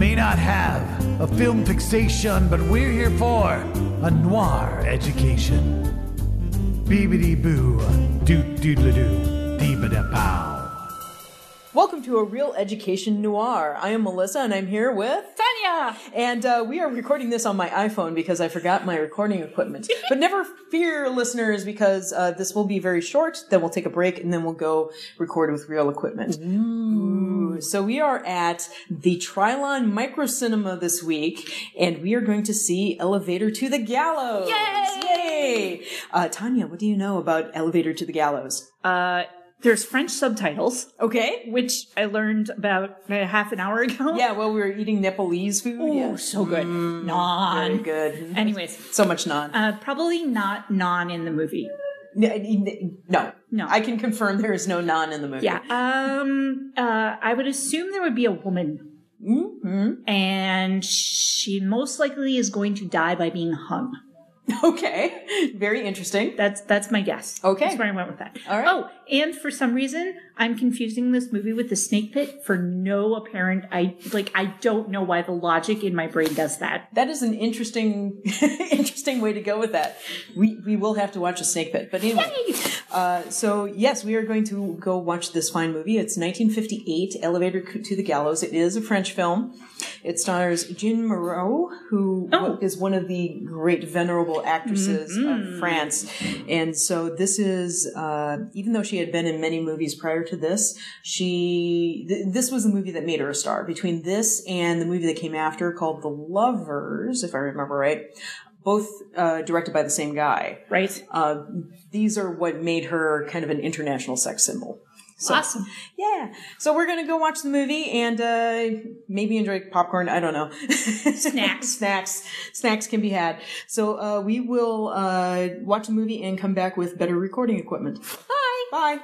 may not have a film fixation, but we're here for a noir education. Beebity boo, doot doodle doo, dee da pow. Welcome to a Reel Education noir. I am Melissa and I'm here with Tanya! And uh, we are recording this on my iPhone because I forgot my recording equipment. but never fear, listeners, because uh, this will be very short. Then we'll take a break and then we'll go record with real equipment. Ooh. So we are at the Trilon Micro Cinema this week, and we are going to see Elevator to the Gallows. Yay! Yay! Uh, Tanya, what do you know about Elevator to the Gallows? Uh, there's French subtitles, Okay. which I learned about uh, half an hour ago. Yeah, well, we were eating Nepalese food. Oh, yeah. so good. Very Naan. good. Anyways, So much naan. uh, probably not naan in the movie. No. No. I can confirm there is no naan in the movie. Yeah. Um. Uh. I would assume there would be a woman, Mm-hmm. and she most likely is going to die by being hung. Okay. Very interesting. That's that's my guess. Okay. That's where I went with that. All right. Oh, and for some reason, I'm confusing this movie with the Snake Pit for no apparent. I like. I don't know why the logic in my brain does that. That is an interesting, interesting way to go with that. We we will have to watch a snake pit, but anyway. Uh, so yes, we are going to go watch this fine movie. It's 1958, Elevator to the Gallows. It is a French film. It stars Jeanne Moreau, who Oh. is one of the great venerable actresses of France. And so this is, uh, even though she had been in many movies prior to this, she th- this was the movie that made her a star. Between this and the movie that came after called The Lovers, if I remember right, both uh, directed by the same guy. Right. Uh, these are what made her kind of an international sex symbol. So, Awesome. Yeah. So we're gonna go watch the movie and uh, maybe enjoy popcorn. I don't know. Snacks. snacks. Snacks can be had. So uh, we will uh, watch the movie and come back with better recording equipment. Bye. Bye.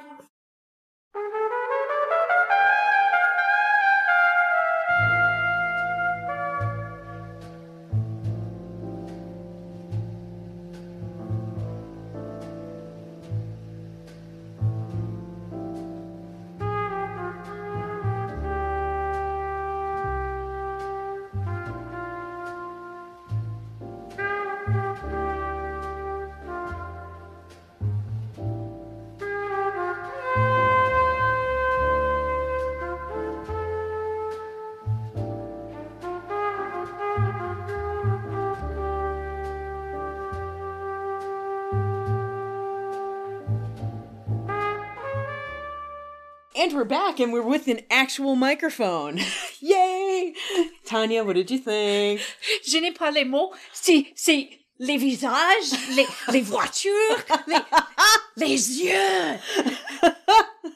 And we're back, and we're with an actual microphone. Yay! Tanya, what did you think? Je n'ai pas les mots. C'est c'est les visages, les les voitures, les les yeux.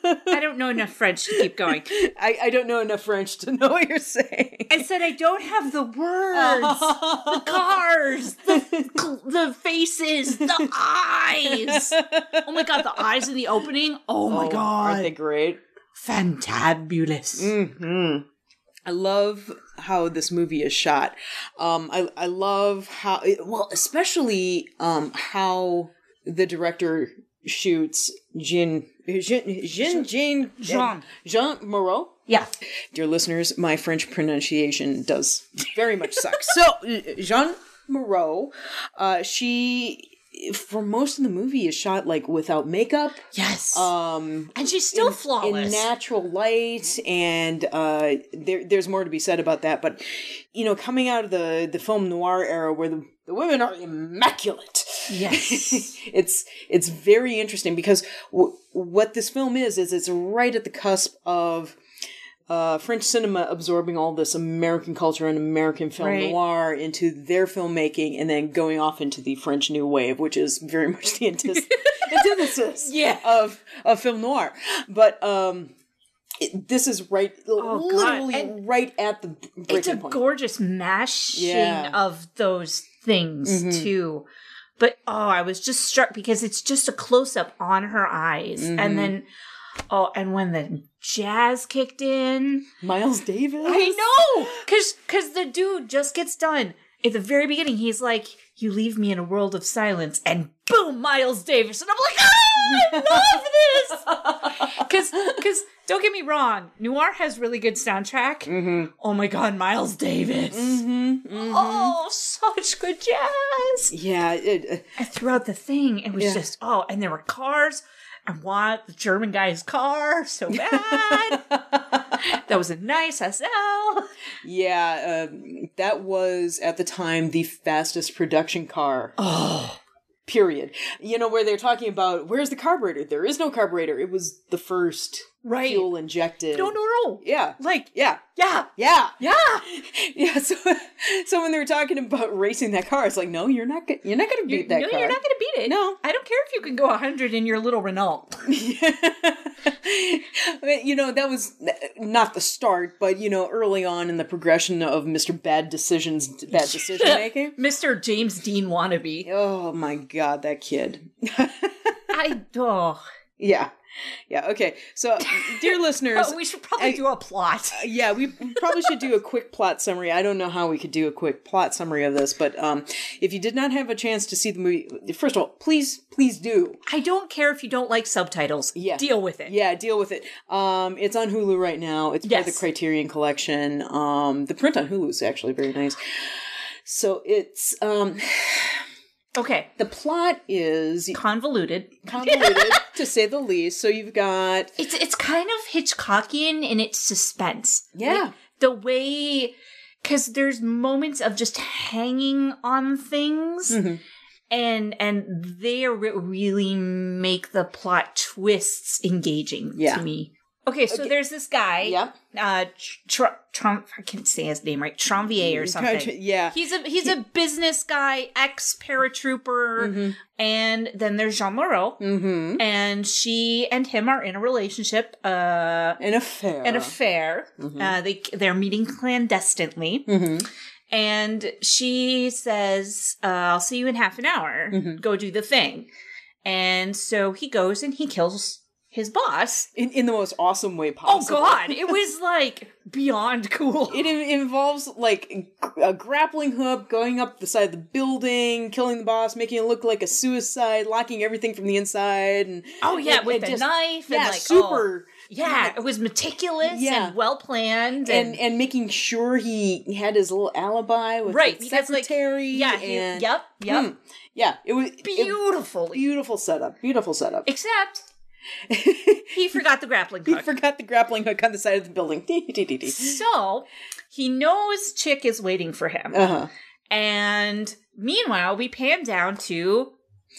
I don't know enough French to keep going. I, I don't know enough French to know what you're saying. I said I don't have the words, the cars, the the faces, the eyes. Oh my god, the eyes in the opening. Oh my oh, god, Aren't they great? Fantabulous. hmm I love how this movie is shot. Um, I I love how well, especially um how the director shoots Jean Jean Jean Jean Jean. Jeanne Moreau. Yeah. Dear listeners, my French pronunciation does very much suck. So Jeanne Moreau, uh, she for most of the movie is shot like without makeup. Yes. Um, and she's still in flawless. In natural light, and uh, there, there's more to be said about that. But you know, coming out of the the film noir era, where the, the women are immaculate, yes. it's it's very interesting because w- what this film is is it's right at the cusp of. Uh, French cinema absorbing all this American culture and American film Right. noir into their filmmaking, and then going off into the French New Wave, which is very much the antithesis, antithesis Yeah. of of film noir. But um, it, this is right, Oh, literally right at the it's a point. gorgeous mashing Yeah. of those things Mhm. too. But oh, I was just struck because it's just a close up on her eyes, Mhm. and then oh, and when the jazz kicked in, Miles Davis. I know, cause cause the dude just gets done at the very beginning. He's like, "You leave me in a world of silence," and boom, Miles Davis, and I'm like, "Ah!" I love this!" Because, because don't get me wrong, Noir has really good soundtrack. Mm-hmm. Oh my God, Miles Davis. Oh, such good jazz. Yeah, it, uh, And throughout the thing, it was Yeah. just oh, and there were cars. I want the German guy's car so bad. that was a nice SL. yeah, um, that was at the time the fastest production car. Oh, Period. You know where they're talking about where's the carburetor? There is no carburetor. It was the first right. fuel injected. No, no, no. Yeah. Like, Yeah. yeah, Yeah. yeah. Yeah. So, so when they were talking about racing that car, it's like, no, you're not. go- You're not going to beat You- that no, car. you're not going to beat it. No. I don't care if you can go 100 in your little Renault. you know, that was not the start, but you know, early on in the progression of Mr. Bad Decisions, bad decision making. Mr. James Dean wannabe. Oh my god, that kid. I oh. yeah. Yeah, okay. So, dear listeners, Oh, we should probably I- do a plot. yeah, we probably should do a quick plot summary. I don't know how we could do a quick plot summary of this, but um, if you did not have a chance to see the movie, first of all, please, please do. I don't care if you don't like subtitles. Yeah. Deal with it. Yeah, deal with it. Um, it's on Hulu right now. It's part of the Criterion Collection. Um, the print on Hulu is actually very nice. So it's um, Okay. the plot is Convoluted. convoluted to say the least. So you've got It's it's kind of Hitchcockian in its suspense. Yeah. Like, the way because there's moments of just hanging on things Mhm. and and they re- really make the plot twists engaging Yeah. to me. Okay, so Okay. there's this guy, Yep. uh, Tr- Trump. I can't say his name right, Tromvier or something. Yeah. He's a he's a business guy, ex paratrooper, and then there's Jeanne Moreau, Mm-hmm. and she and him are in a relationship, uh, An affair. an affair. Uh, they they're meeting clandestinely, Mm-hmm. and she says, uh, "I'll see you in half an hour. Go do the thing." And so he goes and he kills his boss. In, in the most awesome way possible. Oh. God! It was like beyond cool. It in- involves like a grappling hook going up the side of the building, killing the boss, making it look like a suicide, locking everything from the inside, and Oh yeah, and- with a knife yeah, and like super. oh, yeah, it was meticulous Yeah. and well planned and and, and making sure he had his little alibi with right the because like secretary. yeah, he, and, yep, yep, Hmm. yeah, it was beautiful. beautiful setup. Beautiful setup. Except he forgot the grappling hook. he forgot the grappling hook on the side of the building. so he knows Chick is waiting for him, uh huh. and meanwhile we pan down to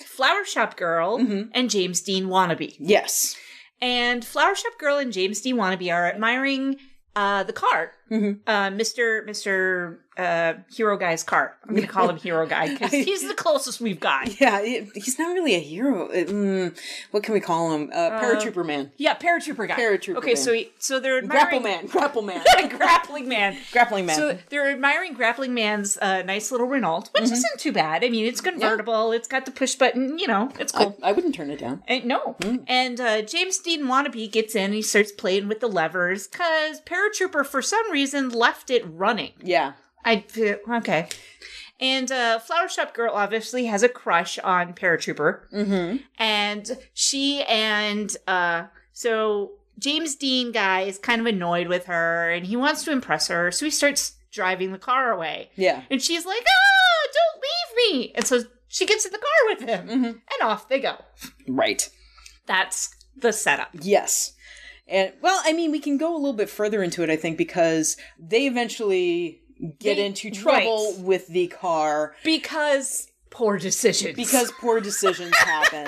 Flower Shop Girl Mhm. and James Dean Wannabe. Yes. And Flower Shop Girl and James Dean Wannabe are admiring uh, the car, Mhm. uh, Mister Mister uh, Hero Guy's car. I'm going to call him Hero Guy because he's the closest we've got. Yeah, he's not really a hero. Uh, mm, what can we call him? Uh, paratrooper man. Yeah, paratrooper guy. Paratrooper Okay, man. so he, so they're admiring Grapple man. Grapple man. grappling man. Grappling man. So they're admiring Grappling Man's uh, nice little Renault, which Mm-hmm. isn't too bad. I mean, it's convertible. It's got the push button. You know, it's I, cool. I wouldn't turn it down. And, no. Mm. And uh, James Dean Wannabe gets in and he starts playing with the levers because Paratrooper, for some reason, left it running. Yeah. I feel okay. And uh, Flower Shop Girl obviously has a crush on Paratrooper. Mm-hmm. And she and uh, so James Dean guy is kind of annoyed with her and he wants to impress her. So he starts driving the car away. Yeah. And she's like, ah, don't leave me. And so she gets in the car with him Mhm. and off they go. Right. That's the setup. Yes. And well, I mean, we can go a little bit further into it, I think, because they eventually get They- into trouble right. with the car Because poor decisions. because poor decisions happen,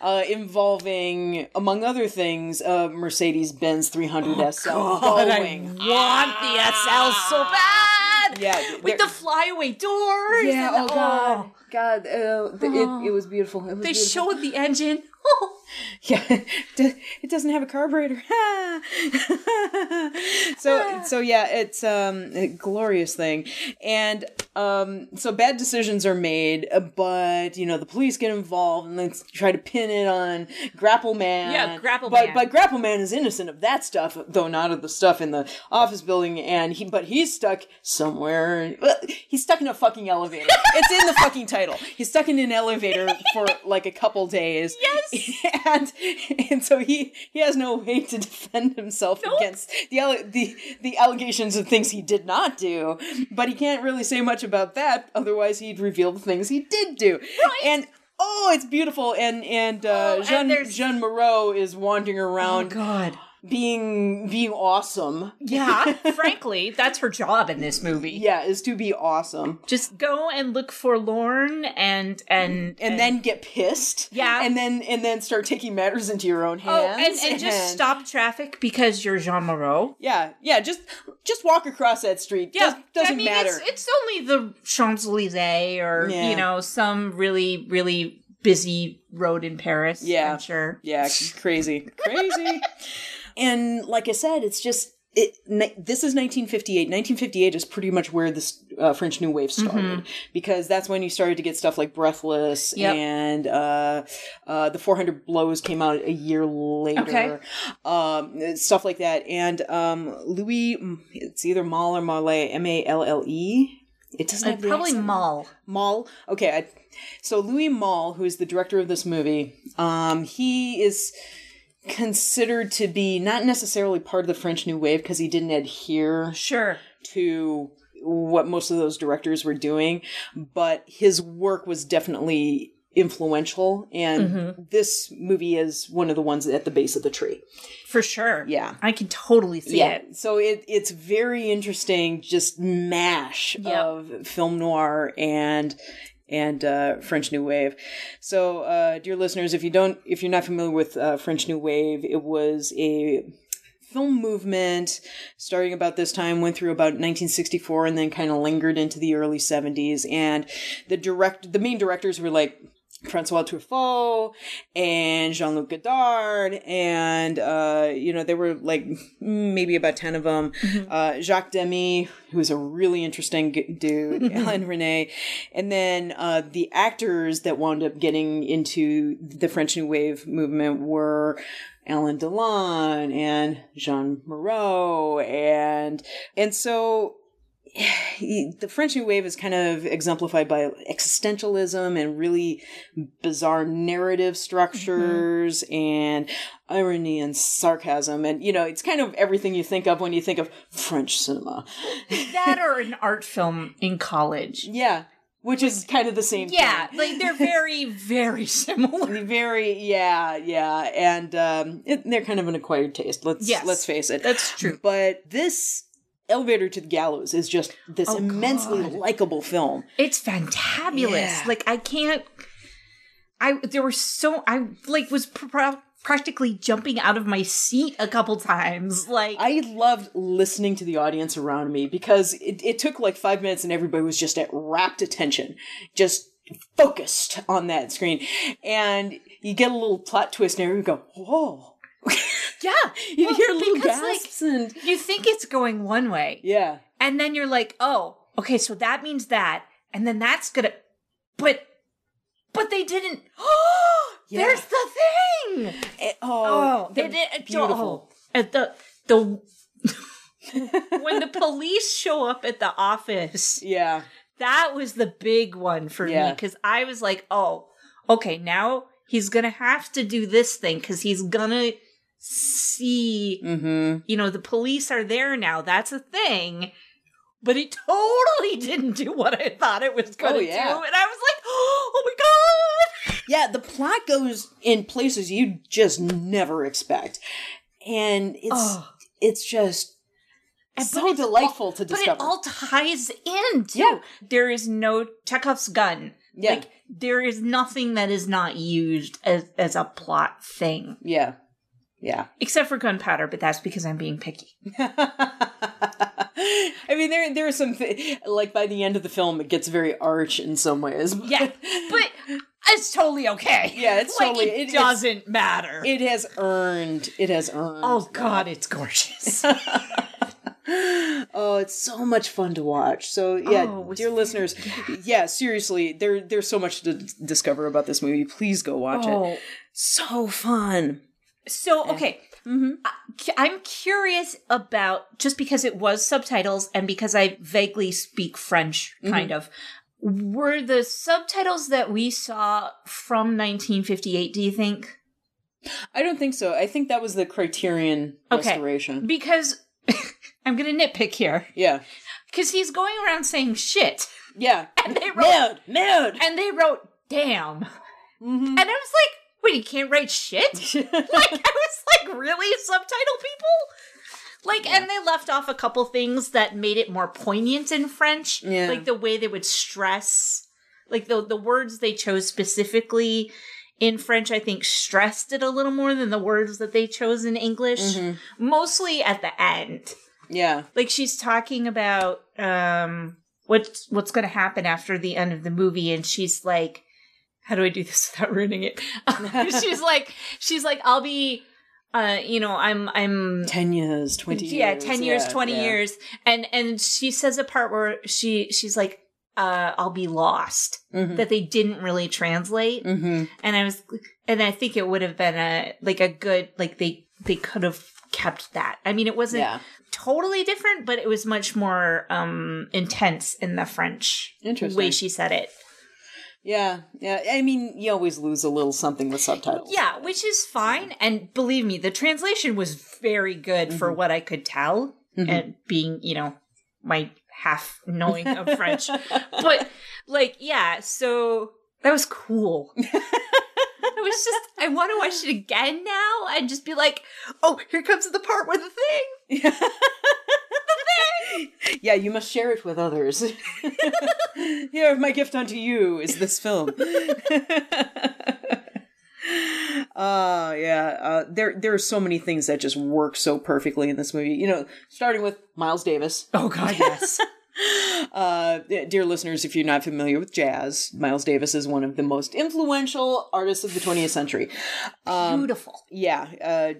uh, involving, among other things, a Mercedes Benz 300 SL Oh, God, I Gullwing. want the SL so bad. Yeah, With the flyaway doors. Yeah, and oh the- god. God, uh, th- it, it was beautiful. It was They beautiful. showed the engine. Yeah, it doesn't have a carburetor. so so yeah, it's um a glorious thing, and um so bad decisions are made, but you know the police get involved and they try to pin it on Grapple Man. Yeah, Grapple but, Man. But Grapple Man is innocent of that stuff, though not of the stuff in the office building, and he but he's stuck somewhere. He's stuck in a fucking elevator. it's in the fucking title. He's stuck in an elevator for like a couple days. Yes. And and so he he has no way to defend himself against the the the allegations of things he did not do. But he can't really say much about that. Otherwise, he'd reveal the things he did do. And. Oh, it's beautiful, and and uh, Oh, and Jean Jeanne Moreau is wandering around, Oh God. Being being awesome. Yeah, frankly, that's her job in this movie. Yeah, is to be awesome, Just go and look forlorn and and and then get pissed. Yeah. and then and then start taking matters into your own oh, hands. and, and just stop traffic because you're Jeanne Moreau. Yeah, yeah, just just walk across that street. Yeah, Just doesn't I mean, matter. It's, it's only the Champs Elysees or Yeah. you know some really really busy road in Paris. Yeah. I'm sure. Yeah, crazy, crazy. and like I said, it's just it. This is 1958. 1958 is pretty much where this uh, French New Wave started because that's when you started to get stuff like Breathless Mm-hmm. Yep. and uh, uh, the 400 Blows came out a year later. Okay. Um, stuff like that. And um, Louis, it's either Mal or Mallet, M A L L E. It doesn't Uh, have probably accent. Mall. Maul. Okay, I, so Louis Maul, who is the director of this movie, um, he is considered to be not necessarily part of the French New Wave because he didn't adhere Sure. to what most of those directors were doing, but his work was definitely influential, and mm-hmm. this movie is one of the ones at the base of the tree. For sure. Yeah. I can totally see Yeah, it. so it it's very interesting, just mash Yep. of film noir and and uh, French New Wave. So, uh, dear listeners, if you don't, if you're not familiar with uh, French New Wave, it was a film movement starting about this time went through about 1964 and then kind of lingered into the early 70s and the direct the main directors were like Francois Truffaut and Jean-Luc Godard and uh you know there were like maybe about 10 of them. Uh Jacques Demy who was a really interesting g- dude Alain Resnais and then uh the actors that wound up getting into the French New Wave movement were Alain Delon and Jeanne Moreau and and so the French New Wave is kind of exemplified by existentialism and really bizarre narrative structures and irony and sarcasm. And, you know, it's kind of everything you think of when you think of French cinema. That or an art film in college. Yeah. Which is kind of the same Yeah, thing. like they're very, very similar. Very, yeah, yeah, and um, it, they're kind of an acquired taste. Let's Yes, let's face it. that's true. But this elevator to the gallows is just this Oh, immensely God. likable film. It's fantabulous. Yeah. Like I can't. I there were so I like was pr- practically jumping out of my seat a couple times. Like I loved listening to the audience around me because it, it took like five minutes and everybody was just at rapt attention, just focused on that screen. And you get a little plot twist and everybody go, whoa. yeah, You Well, hear little because, like, gasps and you think it's going one way, yeah. and then you're like, oh, okay, so that means that, and then that's gonna, but. But they didn't. Oh, Yeah. there's the thing. It- oh, Oh, they're it, it, beautiful. oh, at the the when the police show up at the office, Yeah. that was the big one for me because I was like, oh, okay, now he's gonna have to do this thing because he's gonna see, Mm-hmm. you know, the police are there now. That's a thing. But it totally didn't do what I thought it was going to Oh, yeah. do. And I was like, oh my God. Yeah, the plot goes in places you just never expect. And it's Oh. it's just And- so it's delightful all- to But discover. it all ties in too. Yeah. There is no Chekhov's gun. Yeah. Like there is nothing that is not used as as a plot thing. yeah. Yeah. Except for gunpowder, but that's because I'm being picky. I mean, there there are some th- like by the end of the film, it gets very arch in some ways. but- Yeah. But it's totally okay. Yeah, it's like, totally- it, it- doesn't matter. it has earned. It has earned. oh god, it's gorgeous. Oh, it's so much fun to watch. So yeah, Oh, dear listeners, yeah, seriously, there there's so much to d- discover about this movie. Please go watch Oh. it. So fun. So okay, Mm-hmm. I- I'm curious about just because it was subtitles and because I vaguely speak French, Mm-hmm. kind of. Were the subtitles that we saw from 1958? Do you think? I don't think so. I think that was the Criterion Okay. restoration. Because I'm gonna nitpick here Yeah. because he's going around saying shit, Yeah. and they wrote Mad, mad. and they wrote damn, Mhm. and I was like, wait, you can't write shit? like I was like, really subtitle people? Like, and they left off a couple things that made it more poignant in French, Yeah. like the way they would stress, like the the words they chose specifically in French. I think stressed it a little more than the words that they chose in English. Mostly at the end, Yeah. like she's talking about um what's what's going to happen after the end of the movie, and she's like, "How do I do this without ruining it?" she's like, she's like, "I'll be." Uh, you know, I'm, I'm, Ten years, twenty yeah, years. 10 years, yeah, 20 yeah. years. And, and she says a part where she, she's like, uh, I'll be lost Mhm. that they didn't really translate. Mhm. And I was, and I think it would have been a, like a good, like they, they could have kept that. I mean, it wasn't Yeah. totally different, but it was much more, um, intense in the French way she said it. Yeah. Yeah. I mean, you always lose a little something with subtitles. Yeah, which is fine. And believe me, the translation was very good for Mm-hmm. what I could tell, and being, you know, my half knowing of French. but like, yeah, so that was cool. I was just, I want to watch it again now and just be like, oh, here comes the part with the thing. Yeah, you must share it with others. Here, my gift unto you is this film. Uh yeah, uh, there there are so many things that just work so perfectly in this movie. You know, starting with Miles Davis. Oh, God, yes. Uh, dear listeners, if you're not familiar with jazz, Miles Davis is one of the most influential artists of the 20th century. Beautiful. Yeah, uh,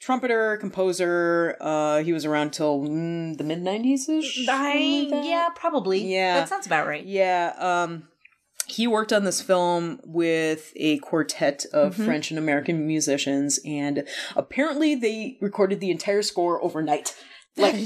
trumpeter, composer. Uh, he was around till mm, the mid 90s ish. Yeah, probably. Yeah. That sounds about right. Yeah, um, he worked on this film with a quartet of Mm-hmm. French and American musicians, and apparently they recorded the entire score overnight. Like, that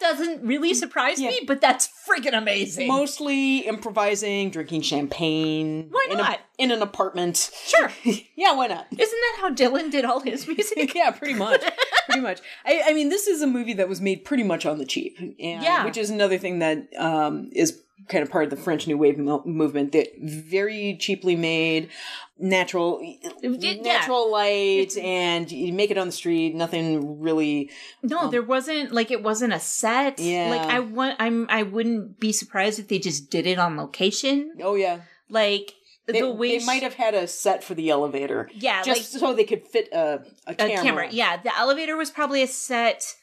doesn't really surprise me, but that's freaking amazing. Mostly improvising, drinking champagne. Why in a- not? in an apartment. Sure. yeah, why not? Isn't that how Dylan did all his music? yeah, pretty much. pretty much. I, I mean, this is a movie that was made pretty much on the cheap. And, Yeah. Which is another thing that um, is kind of part of the French New Wave mo- movement that very cheaply made natural yeah. natural light and you make it on the street nothing really No, um, there wasn't like it wasn't a set. Yeah. Like I want I'm I wouldn't be surprised if they just did it on location. oh yeah Like they, the they might have had a set for the elevator Yeah, just like- so they could fit a, a, a camera. camera. Yeah, the elevator was probably a set.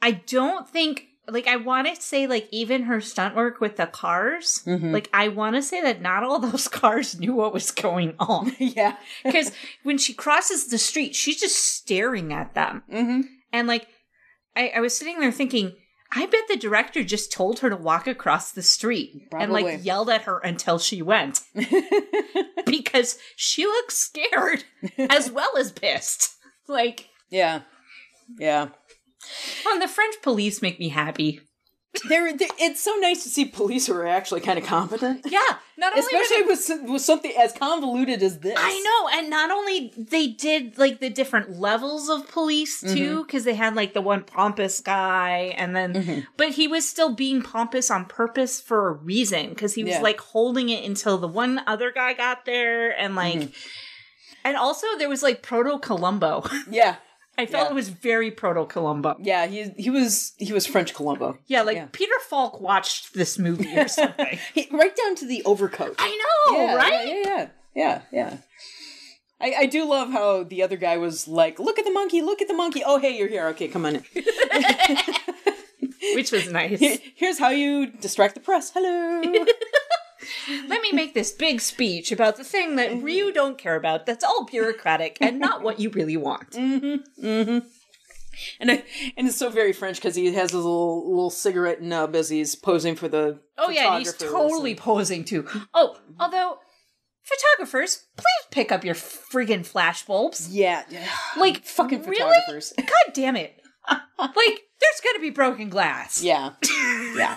I don't think like I want to say like even her stunt work with the cars. Mm-hmm. Like I want to say that not all those cars knew what was going on. yeah because when she crosses the street, she's just staring at them. mm-hmm. And like, I, I was sitting there thinking, I bet the director just told her to walk across the street and like yelled at her until she went because she looks scared as well as pissed. Like, yeah yeah well, the French police make me happy. They're, they it's so nice to see police who are actually kind of competent. Yeah, not only Especially they- with, with something as convoluted as this. I know, and not only they did like the different levels of police mm-hmm. too, because they had like the one pompous guy, and then mm-hmm. but he was still being pompous on purpose for a reason, because he was Yeah. like holding it until the one other guy got there, and like, mm-hmm. and also there was like proto Columbo. Yeah. I felt Yeah. it was very proto Columbo. Yeah, he he was he was French Columbo. Yeah, like Yeah. Peter Falk watched this movie or something. He, right down to the overcoat. I know, yeah, right? Yeah, yeah, yeah. Yeah, yeah. I, I do love how the other guy was like, "Look at the monkey! Look at the monkey! Oh, hey, you're here. Okay, come on in. Which was nice. Here's how you distract the press. Hello." Let me make this big speech about the thing that mm-hmm. you don't care about, that's all bureaucratic and not what you really want. Mm-hmm. Mm-hmm. And I, and it's so very French because he has his little little cigarette nub as he's posing for the. Oh yeah, and he's totally posing too. Oh, although photographers, please pick up your friggin' flash bulbs. yeah, Like fucking really? photographers. God damn it! like there's gonna be broken glass. Yeah, yeah,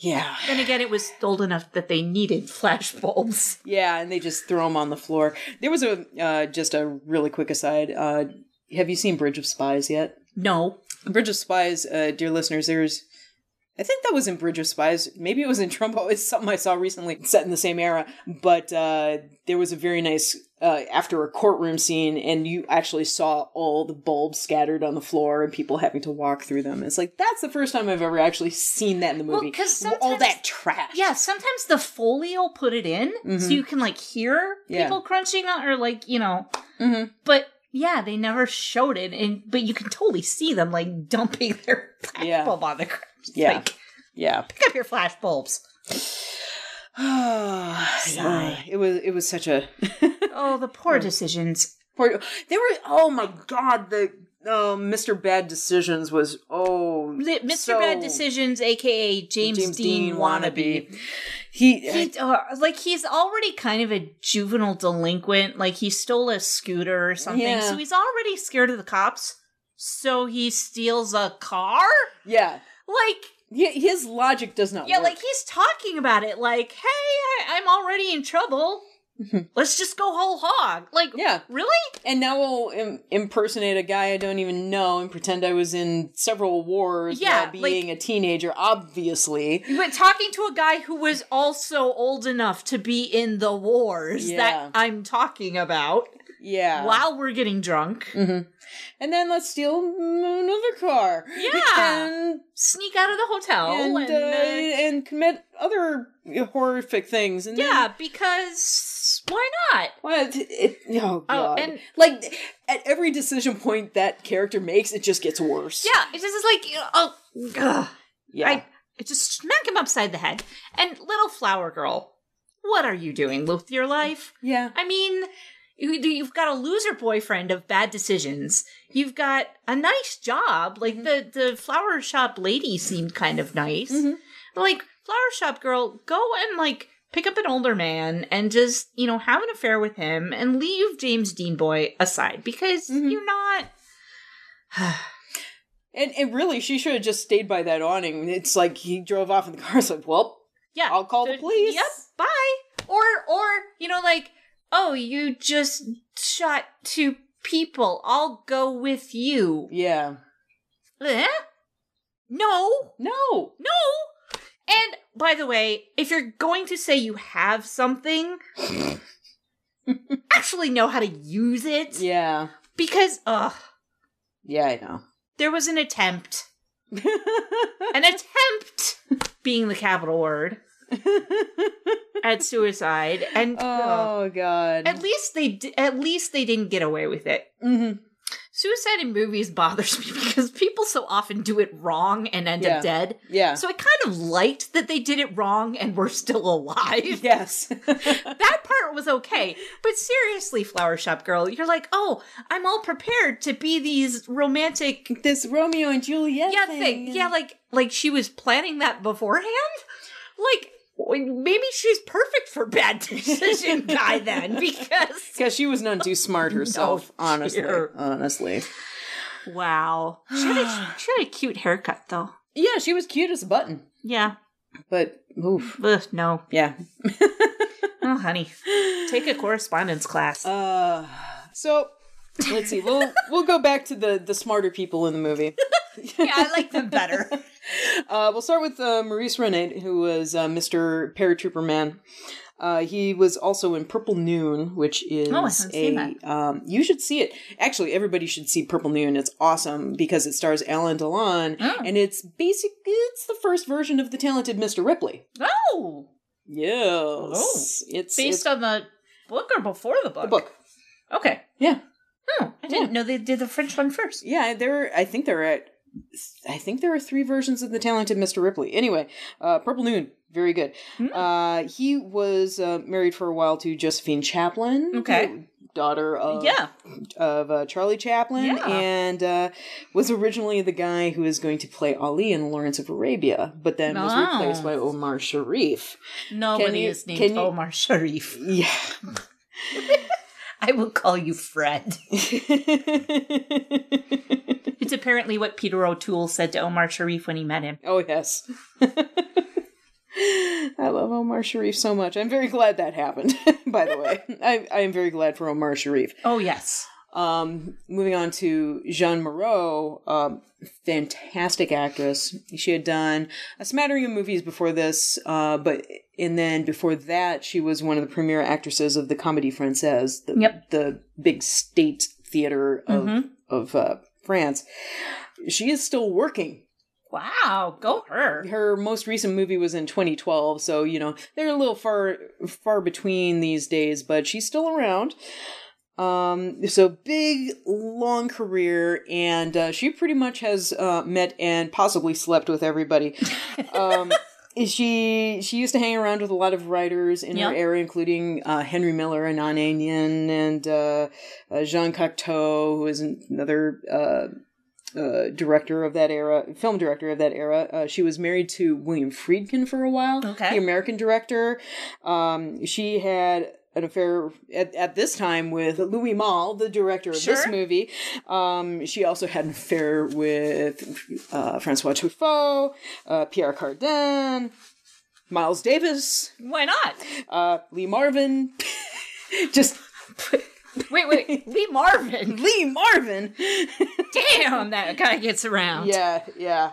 yeah, Then again, it was old enough that they needed flash bulbs. yeah. And they just throw them on the floor. There was a uh, just a really quick aside. Uh, have you seen Bridge of Spies yet? No, Bridge of Spies, uh, dear listeners, there's. I think that was in Bridge of Spies. Maybe it was in Trumbo. It's something I saw recently, set in the same era. But uh, there was a very nice uh, after a courtroom scene, and you actually saw all the bulbs scattered on the floor and people having to walk through them. It's like that's the first time I've ever actually seen that in the Well, movie. 'cause all that trash. yeah. Sometimes the foley will put it in, so you can like hear Yeah. people crunching on, or like you know. Mhm. But yeah, they never showed it, and but you can totally see them like dumping their flash Yeah. bulb on the ground. Yeah. like, yeah. pick up your flash bulbs. Sigh. It was. It was such a. Oh, the poor decisions. Poor, they were. Oh my god! The uh, Mr. Bad Decisions was. Oh, Mr. so- Bad Decisions, aka James, Dean, wannabe. He. He, uh, like he's already kind of a juvenile delinquent. Like he stole a scooter or something, Yeah. so he's already scared of the cops. So he steals a car. yeah. Like his logic does not. yeah, work. like he's talking about it. Like, hey, I, I'm already in trouble. Mm-hmm. Let's just go whole hog. Like, Yeah. really? And now we'll Im- impersonate a guy I don't even know and pretend I was in several wars Yeah, while being a teenager. Obviously. But talking to a guy who was also old enough to be in the wars Yeah. that I'm talking about Yeah. while we're getting drunk. And then let's steal another car. Yeah. And Sneak out of the hotel and, and, uh, uh, and commit other horrific things. And then- yeah, because why not? What? It, oh, God. and- like, at every decision point that character makes, it just gets worse. Yeah, it's just like oh, ugh. Yeah. I, I just smack him upside the head. And little flower girl, what are you doing with your life? yeah. I mean, you've got a loser boyfriend of bad decisions. You've got a nice job. Like mm-hmm. the the flower shop lady seemed kind of nice. But like flower shop girl, go and like pick up an older man and just you know have an affair with him and leave James Dean boy aside because mm-hmm. you're not. And, and really, she should have just stayed by that awning. It's like he drove off in the car. It's like, well, Yeah, I'll call the police. Yep, bye. Or or you know like oh you just shot two people. I'll go with you. yeah. Eh? No, No. no. And by the way, if you're going to say you have something, actually know how to use it. Yeah. Because, ugh, Yeah, I know. there was an attempt. An attempt being the capital word at suicide. And oh, God. at least they di- at least they didn't get away with it. hmm Suicide in movies bothers me because people so often do it wrong and end Yeah. up dead. Yeah. So I kind of liked that they did it wrong and were still alive. yes. that part was okay. But seriously, Flower Shop Girl, you're like, oh, I'm all prepared to be these romantic this Romeo and Juliet yeah thing. thing. Yeah, like like she was planning that beforehand. Like maybe she's perfect for bad decision guy then because Because she was none too smart herself, No, honestly. Honestly. wow, she had, a, she had a cute haircut though. Yeah, she was cute as a button. Yeah, But, oof. Ugh, no, Yeah. oh honey, take a correspondence class. Uh, so let's see. We'll we'll go back to the the smarter people in the movie. yeah, I like them better. Uh, we'll start with uh, Maurice Ronet, who was uh, Mr. Paratrooper Man. Uh, he was also in Purple Noon, which is Oh, a. seen that. Um, you should see it. Actually, everybody should see Purple Noon. It's awesome because it stars Alain Delon, Oh. and it's basic. It's the first version of the talented Mr. Ripley. Oh, Yes, it's based it's on the book or before the book? the book. Okay. Yeah, Oh, I didn't know they did the French one first. yeah. There, I think there are. At, I think there are three versions of the talented Mr. Ripley. Anyway, uh, Purple Noon, very good. Hmm. Uh, he was uh, married for a while to Josephine Chaplin. Okay. daughter of Yeah. of uh, Charlie Chaplin, Yeah. and uh, was originally the guy who was going to play Ali in Lawrence of Arabia, but then was replaced by Omar Sharif. Nobody you- is named you- Omar Sharif. Yeah. I will call you Fred. It's apparently what Peter O'Toole said to Omar Sharif when he met him. oh yes. I love Omar Sharif so much. I'm very glad that happened. By the way, I, I am very glad for Omar Sharif. Oh, yes. Um, moving on to Jeanne Moreau, um, fantastic actress. She had done a smattering of movies before this, uh, but and then before that, she was one of the premier actresses of the Comédie Française, the, Yep. the big state theater of of uh, France. She is still working. Wow, go her. Her most recent movie was in 2012, so you know they're a little far far between these days, but she's still around. Um, so big, long career, and uh, she pretty much has uh, met and possibly slept with everybody. Um, she she used to hang around with a lot of writers in her Yep. era, including uh, Henry Miller and Anaïs Nin and uh, uh, Jean Cocteau, who is another. Uh, uh, director of that era, film director of that era. Uh, she was married to William Friedkin for a while, Okay. the American director. Um, she had an affair at, at this time with Louis Malle, the director of this movie. Um, she also had an affair with uh, Francois Truffaut, uh, Pierre Cardin, Miles Davis, Why not? uh, Lee Marvin. Just Wait, wait. Lee Marvin. Lee Marvin. Damn, that guy gets around. Yeah, yeah.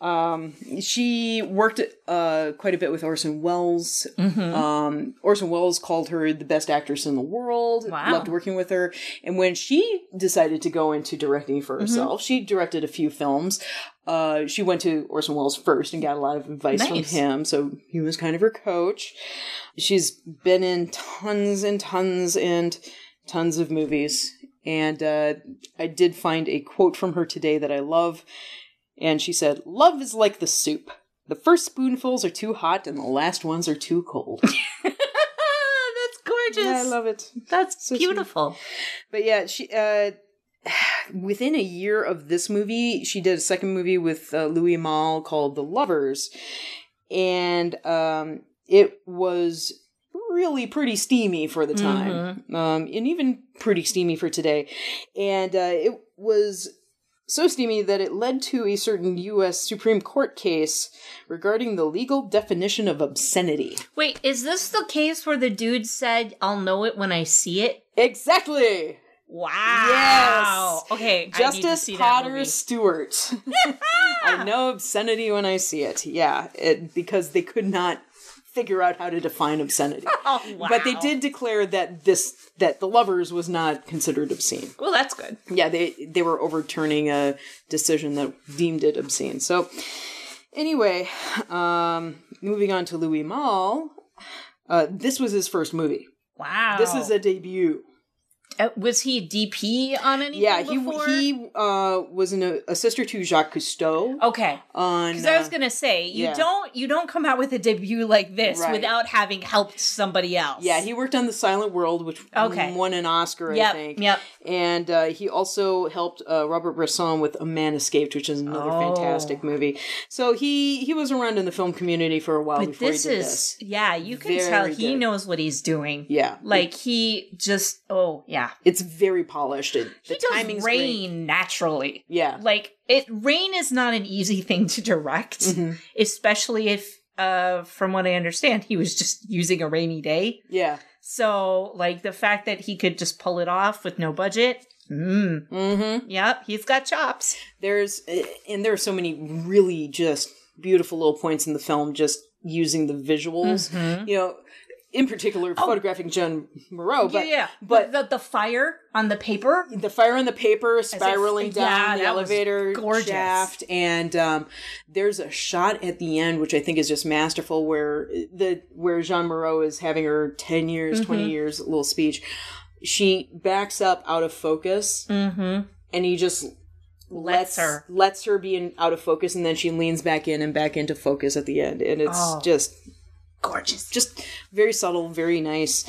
Um, she worked uh, quite a bit with Orson Welles. Mm-hmm. Um, Orson Welles called her the best actress in the world. Wow. Loved working with her. And when she decided to go into directing for Mm-hmm. herself, she directed a few films. Uh, she went to Orson Welles first and got a lot of advice from him. So he was kind of her coach. She's been in tons and tons and tons of movies. And uh, I did find a quote from her today that I love. And she said, Love is like the soup. The first spoonfuls are too hot and the last ones are too cold. That's gorgeous. Yeah, I love it. That's sweet. beautiful. But yeah, she uh within a year of this movie, she did a second movie with uh, Louis Malle called The Lovers, and um, it was really pretty steamy for the time, um, and even pretty steamy for today. And uh, it was so steamy that it led to a certain U.S. Supreme Court case regarding the legal definition of obscenity. Wait, is this the case where the dude said, I'll know it when I see it? Exactly. Wow. Yes. Okay. I need to Justice Potter. Stewart. I know obscenity when I see it. Yeah, it, because they could not figure out how to define obscenity. Oh, wow. But they did declare that this that the lovers was not considered obscene. Well, that's good. Yeah, they they were overturning a decision that deemed it obscene. So anyway, um, moving on to Louis Malle. Uh, this was his first movie. Wow. This is a debut. Uh, was he a DP on anything? Yeah, he before? he uh, was an, a sister to Jacques Cousteau Okay. on. Because I was uh, gonna say you yeah. don't you don't come out with a debut like this Right. without having helped somebody else. yeah, he worked on The Silent World, which Okay. won an Oscar, I Yep, think. yep. And uh, he also helped uh, Robert Bresson with A Man Escaped, which is another Oh. fantastic movie. So he he was around in the film community for a while But before this is this. yeah, you can Very tell he good. knows what he's doing. Yeah, Like he just oh yeah. It's very polished. It, the He timing's rain great. naturally. Yeah, Like it rain is not an easy thing to direct, Mm-hmm. especially if uh from what I understand, he was just using a rainy day. yeah. So like the fact that he could just pull it off with no budget. Mm. Mm-hmm. Yep, he's got chops. There's and there are so many really just beautiful little points in the film just using the visuals. Mm-hmm. You know, in particular, photographing Joan Moreau, but Oh. yeah, but the, the fire on the paper. the fire on the paper spiraling down yeah, the elevator gorgeous. shaft and um, there's a shot at the end which i think is just masterful where the where jeanne moreau is having her 10 years Mm-hmm. 20 years little speech she backs up out of focus Mm-hmm. and he just Lets her. lets her be in out of focus and then she leans back in and back into focus at the end and it's Oh. just Gorgeous. just very subtle very nice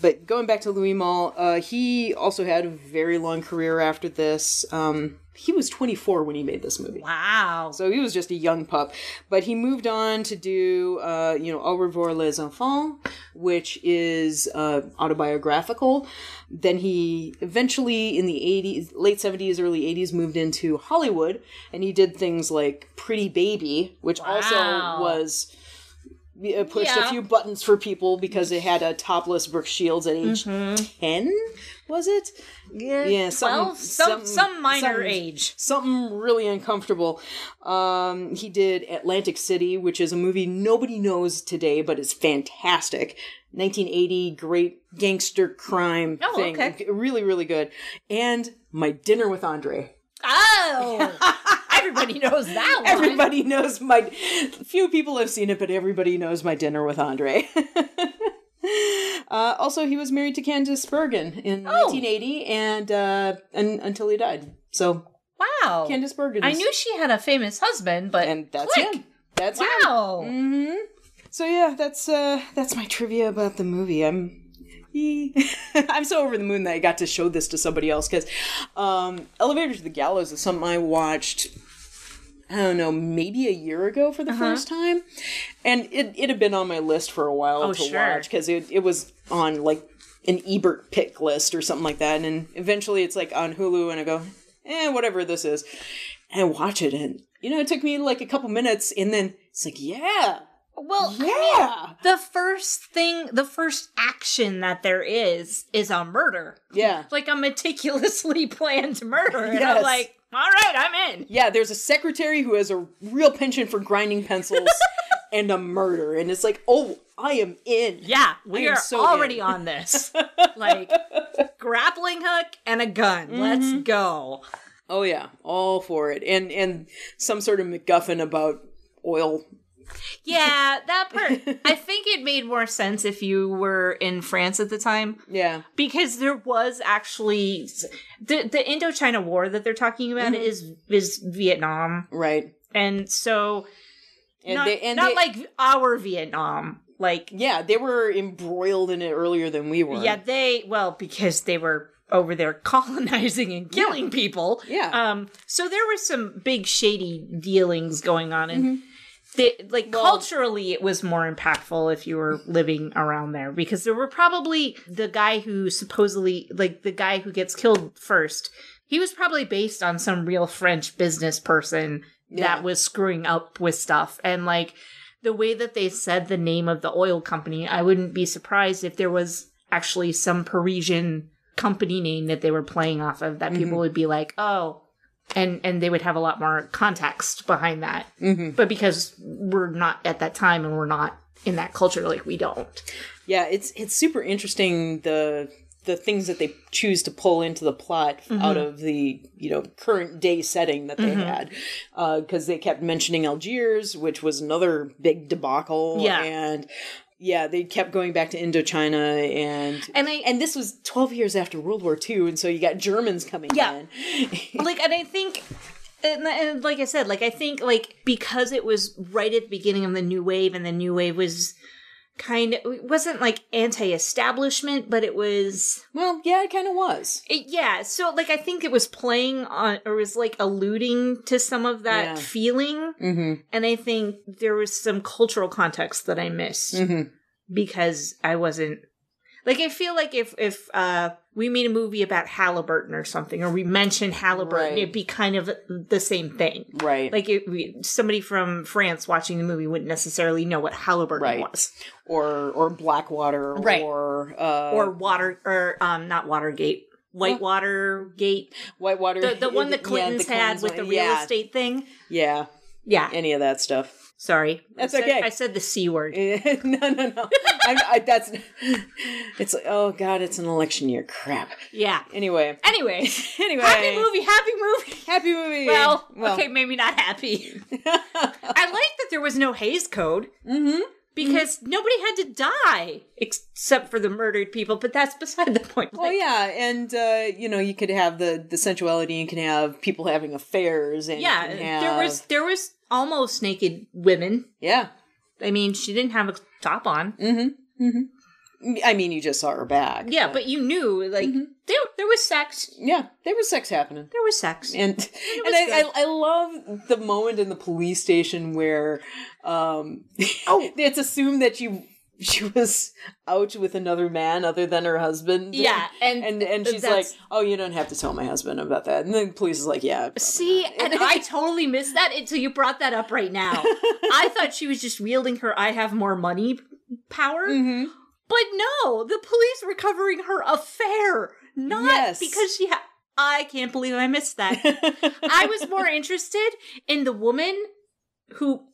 but going back to Louis Malle, uh, he also had a very long career after this. Um, he was 24 when he made this movie. Wow. So he was just a young pup. But he moved on to do, uh, you know, Au revoir les enfants, which is uh, autobiographical. Then he eventually, in the 80s, late 70s, early 80s, moved into Hollywood. And he did things like Pretty Baby, which also was. Uh, Pushed Yeah. a few buttons for people because it had a topless Brooke Shields at age 10, was it? Yeah, something- 12? Some, something- some minor age. something really uncomfortable. Um, he did Atlantic City, which is a movie nobody knows today, but it's fantastic. 1980, great gangster crime Oh, thing. okay. Really, really good. And My Dinner with Andre. Oh! Everybody knows that one. Everybody knows my. Few people have seen it, but everybody knows My Dinner with Andre. Uh, also, he was married to Candice Bergen in Oh. 1980, and uh, un- until he died. So Wow. Candice Bergen. I knew she had a famous husband, but and that's click. him. That's him. Wow. Mm-hmm. So yeah, that's uh that's my trivia about the movie. I'm I'm so over the moon that I got to show this to somebody else because um, Elevator to the Gallows is something I watched. I don't know, maybe a year ago for the Uh-huh. first time, and it it had been on my list for a while Oh, to sure. watch because it it was on like an Ebert pick list or something like that, and then eventually it's like on Hulu, and I go, eh, whatever this is, and I watch it, and you know, it took me like a couple minutes, and then it's like, yeah, Well, yeah, the first thing, the first action that there is, is a murder. yeah. Like a meticulously planned murder. And Yes. I'm like, all right, I'm in. Yeah, there's a secretary who has a real penchant for grinding pencils and a murder, and it's like, oh, I am in. Yeah, we are so already in. on this. like, grappling hook and a gun. Mm-hmm. Let's go. Oh yeah, all for it, and and some sort of MacGuffin about oil. Yeah, that part. I think it made more sense if you were in France at the time Yeah, because there was actually the the Indochina War that they're talking about Mm-hmm. is is Vietnam, right. and so And not, they not they- like our Vietnam, like yeah, they were embroiled in it earlier than we were. yeah, they well because they were over there colonizing and killing people. Yeah. Um. So there was some big shady dealings going on, and Mm-hmm. They, like culturally, it was more impactful if you were living around there because there were probably the guy who supposedly like the guy who gets killed first. He was probably based on some real French business person Yeah. that was screwing up with stuff, and like the way that they said the name of the oil company, I wouldn't be surprised if there was actually some Parisian company name that they were playing off of that mm-hmm. people would be like, oh, and and they would have a lot more context behind that. Mm-hmm. But because we're not at that time and we're not in that culture, like we don't. yeah. It's it's super interesting the the things that they choose to pull into the plot Mm-hmm. out of the you know current day setting that they had because they kept mentioning Algiers, which was another big debacle. Yeah. and yeah, they kept going back to Indochina and And I- and this was twelve years after World War II, and so you got Germans coming Yeah. in. like and i think and, and like i said like i think like because it was right at the beginning of the new wave and the new wave was kind of it wasn't like anti-establishment but it was well, yeah, it kind of was. it, yeah so like i think it was playing on or was like alluding to some of that Yeah. feeling Mm-hmm. and i think there was some cultural context that i missed Mm-hmm. because i wasn't like i feel like if if uh we made a movie about halliburton or something or we mentioned halliburton Right. it'd be kind of the same thing Right. like it, we, somebody from france watching the movie wouldn't necessarily know what halliburton Right. was or or Blackwater Right. or uh, or water or um not watergate whitewater gate Whitewater. the, the one that Yeah, the Clintons had with the real yeah, estate thing Yeah, yeah any of that stuff. Sorry That's I said, okay. i said the c word no, no, no. I'm, I, that's it's oh god, it's an election year. Crap. yeah Anyway, anyway anyway, happy movie happy movie happy movie. Well, okay, maybe not happy. I like that there was no Hays Code mm-hmm. because nobody had to die except for the murdered people, but that's beside the point. Well, yeah, and uh, you know, you could have the the sensuality. You can have people having affairs, and yeah, have- there was there was almost naked women. yeah, I mean, she didn't have a top on. mm-hmm, mm-hmm. I mean, you just saw her back. Yeah, but you knew like there there was sex. yeah, there was sex happening. There was sex. and and was I. I I love the moment in the police station where um oh it's assumed that she she was out with another man other than her husband Yeah, and and and she's like oh you don't have to tell my husband about that and the police is like yeah See, and I totally missed that until you brought that up right now. I thought she was just wielding her I have more money power. Mhm. But no, the police were covering her affair, not Yes. because she ha- I can't believe I missed that. I was more interested in the woman who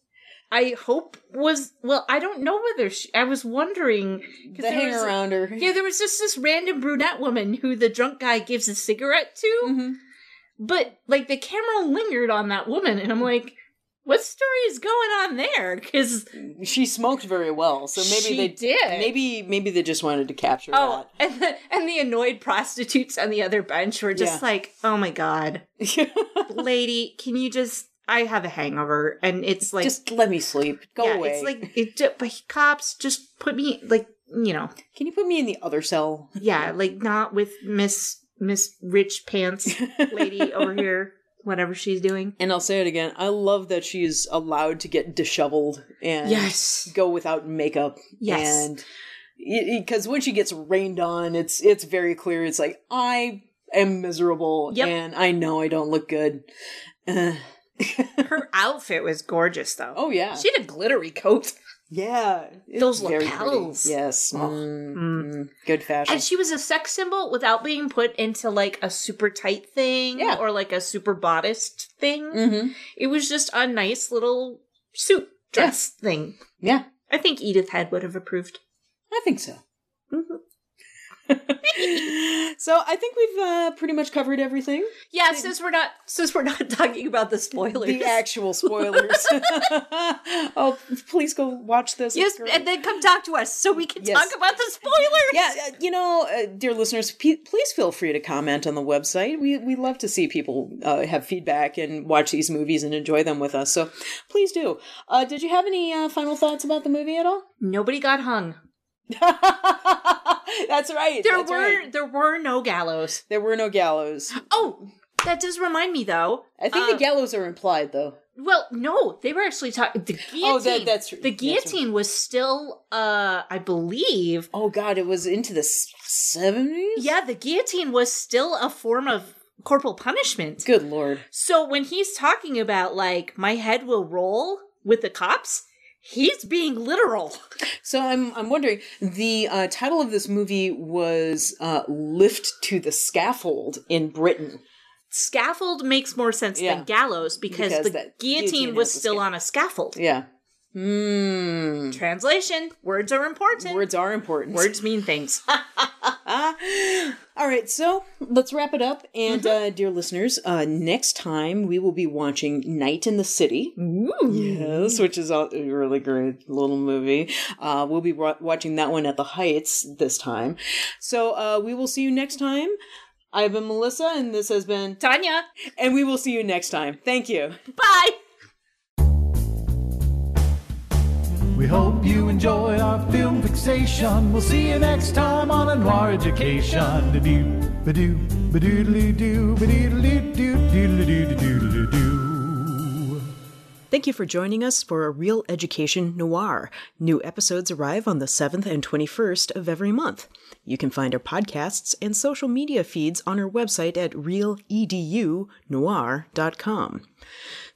I hope was well, I don't know whether she I was wondering the hang was- around her Yeah, there was just this random brunette woman who the drunk guy gives a cigarette to. Mhm. But like the camera lingered on that woman, and I'm like, what story is going on there? Because she smoked very well so maybe they did. maybe maybe they just wanted to capture Oh, and the, and the annoyed prostitutes on the other bench were just Yeah. like, "Oh my god, lady, can you just? I have a hangover, and it's like, just let me sleep go yeah, away it's like, it, but cops just put me like, you know, can you put me in the other cell yeah, like not with Miss Miss Rich Pants lady over here, whatever she's doing. And I'll say it again. I love that she's allowed to get disheveled and Yes. go without makeup. Yes. And because when she gets rained on, it's it's very clear. It's like I am miserable, Yep. and I know I don't look good. Uh, Her outfit was gorgeous, though. oh yeah, She had a glittery coat. yeah. Those lapels. pretty. Yes. Mm, mm. good fashion. And she was a sex symbol without being put into like a super tight thing Yeah. or like a super bodiced thing. mm-hmm. It was just a nice little suit dress thing. Yeah, I think Edith Head would have approved. I think so. So I think we've uh, pretty much covered everything. Yeah, since we're not since we're not talking about the spoilers. the actual spoilers. oh, please go watch this. yes, and then come talk to us so we can Yes. talk about the spoilers. yeah, uh, you know, uh, dear listeners, p- please feel free to comment on the website. We we love to see people uh, have feedback and watch these movies and enjoy them with us. So please do. Uh, did you have any uh, final thoughts about the movie at all? Nobody got hung. that's right. There that's were right. there were no gallows. there were no gallows. Oh, that does remind me though. I think Uh, the gallows are implied though. Well, no, they were actually talking. The guillotine. Oh, that- that's the that's guillotine was still, uh, I believe. Oh God, it was into the seventies. Yeah, the guillotine was still a form of corporal punishment. Good lord. So when he's talking about like my head will roll with the cops, he's being literal. So I'm I'm wondering the uh, title of this movie was uh, "Lift to the Scaffold" in Britain. Scaffold makes more sense Yeah. than gallows because, Because the guillotine, guillotine was still on a scaffold. Yeah. Hmm. Translation: Words are important. Words are important. Words mean things. All right, so let's wrap it up. And Mm-hmm. uh, dear listeners, uh, next time we will be watching Night in the City. Yes, which is a really great little movie. Uh, we'll be wa- watching that one at the Heights this time. So uh, we will see you next time. I've been Melissa, and this has been, Tanya, and we will see you next time. Thank you. bye. We hope you enjoyed our film fixation. We'll see you next time on a noir education. Da-doo, ba-doo, ba-doodly-doo, ba-doodly-doo, doodly-doo-doo-doo-doo. Thank you for joining us for a Reel Education Noir. New episodes arrive on the 7th and 21st of every month. You can find our podcasts and social media feeds on our website at reeledunoir.com.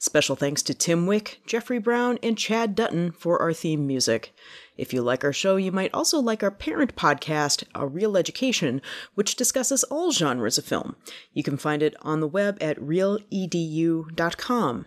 Special thanks to Tim Wick, Jeffrey Brown, and Chad Dutton for our theme music. If you like our show, you might also like our parent podcast, A Reel Education, which discusses all genres of film. You can find it on the web at reeledu.com.